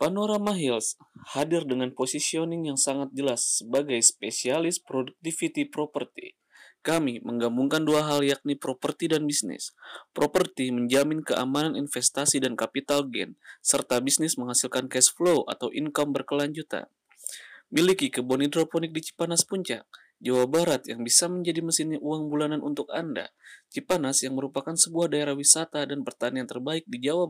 Panorama Hills hadir dengan positioning yang sangat jelas sebagai spesialis productivity property. Kami menggabungkan dua hal yakni properti dan bisnis. Properti menjamin keamanan investasi dan capital gain, serta bisnis menghasilkan cash flow atau income berkelanjutan. Miliki kebun hidroponik di Cipanas Puncak, Jawa Barat yang bisa menjadi mesin uang bulanan untuk Anda. Cipanas yang merupakan sebuah daerah wisata dan pertanian terbaik di Jawa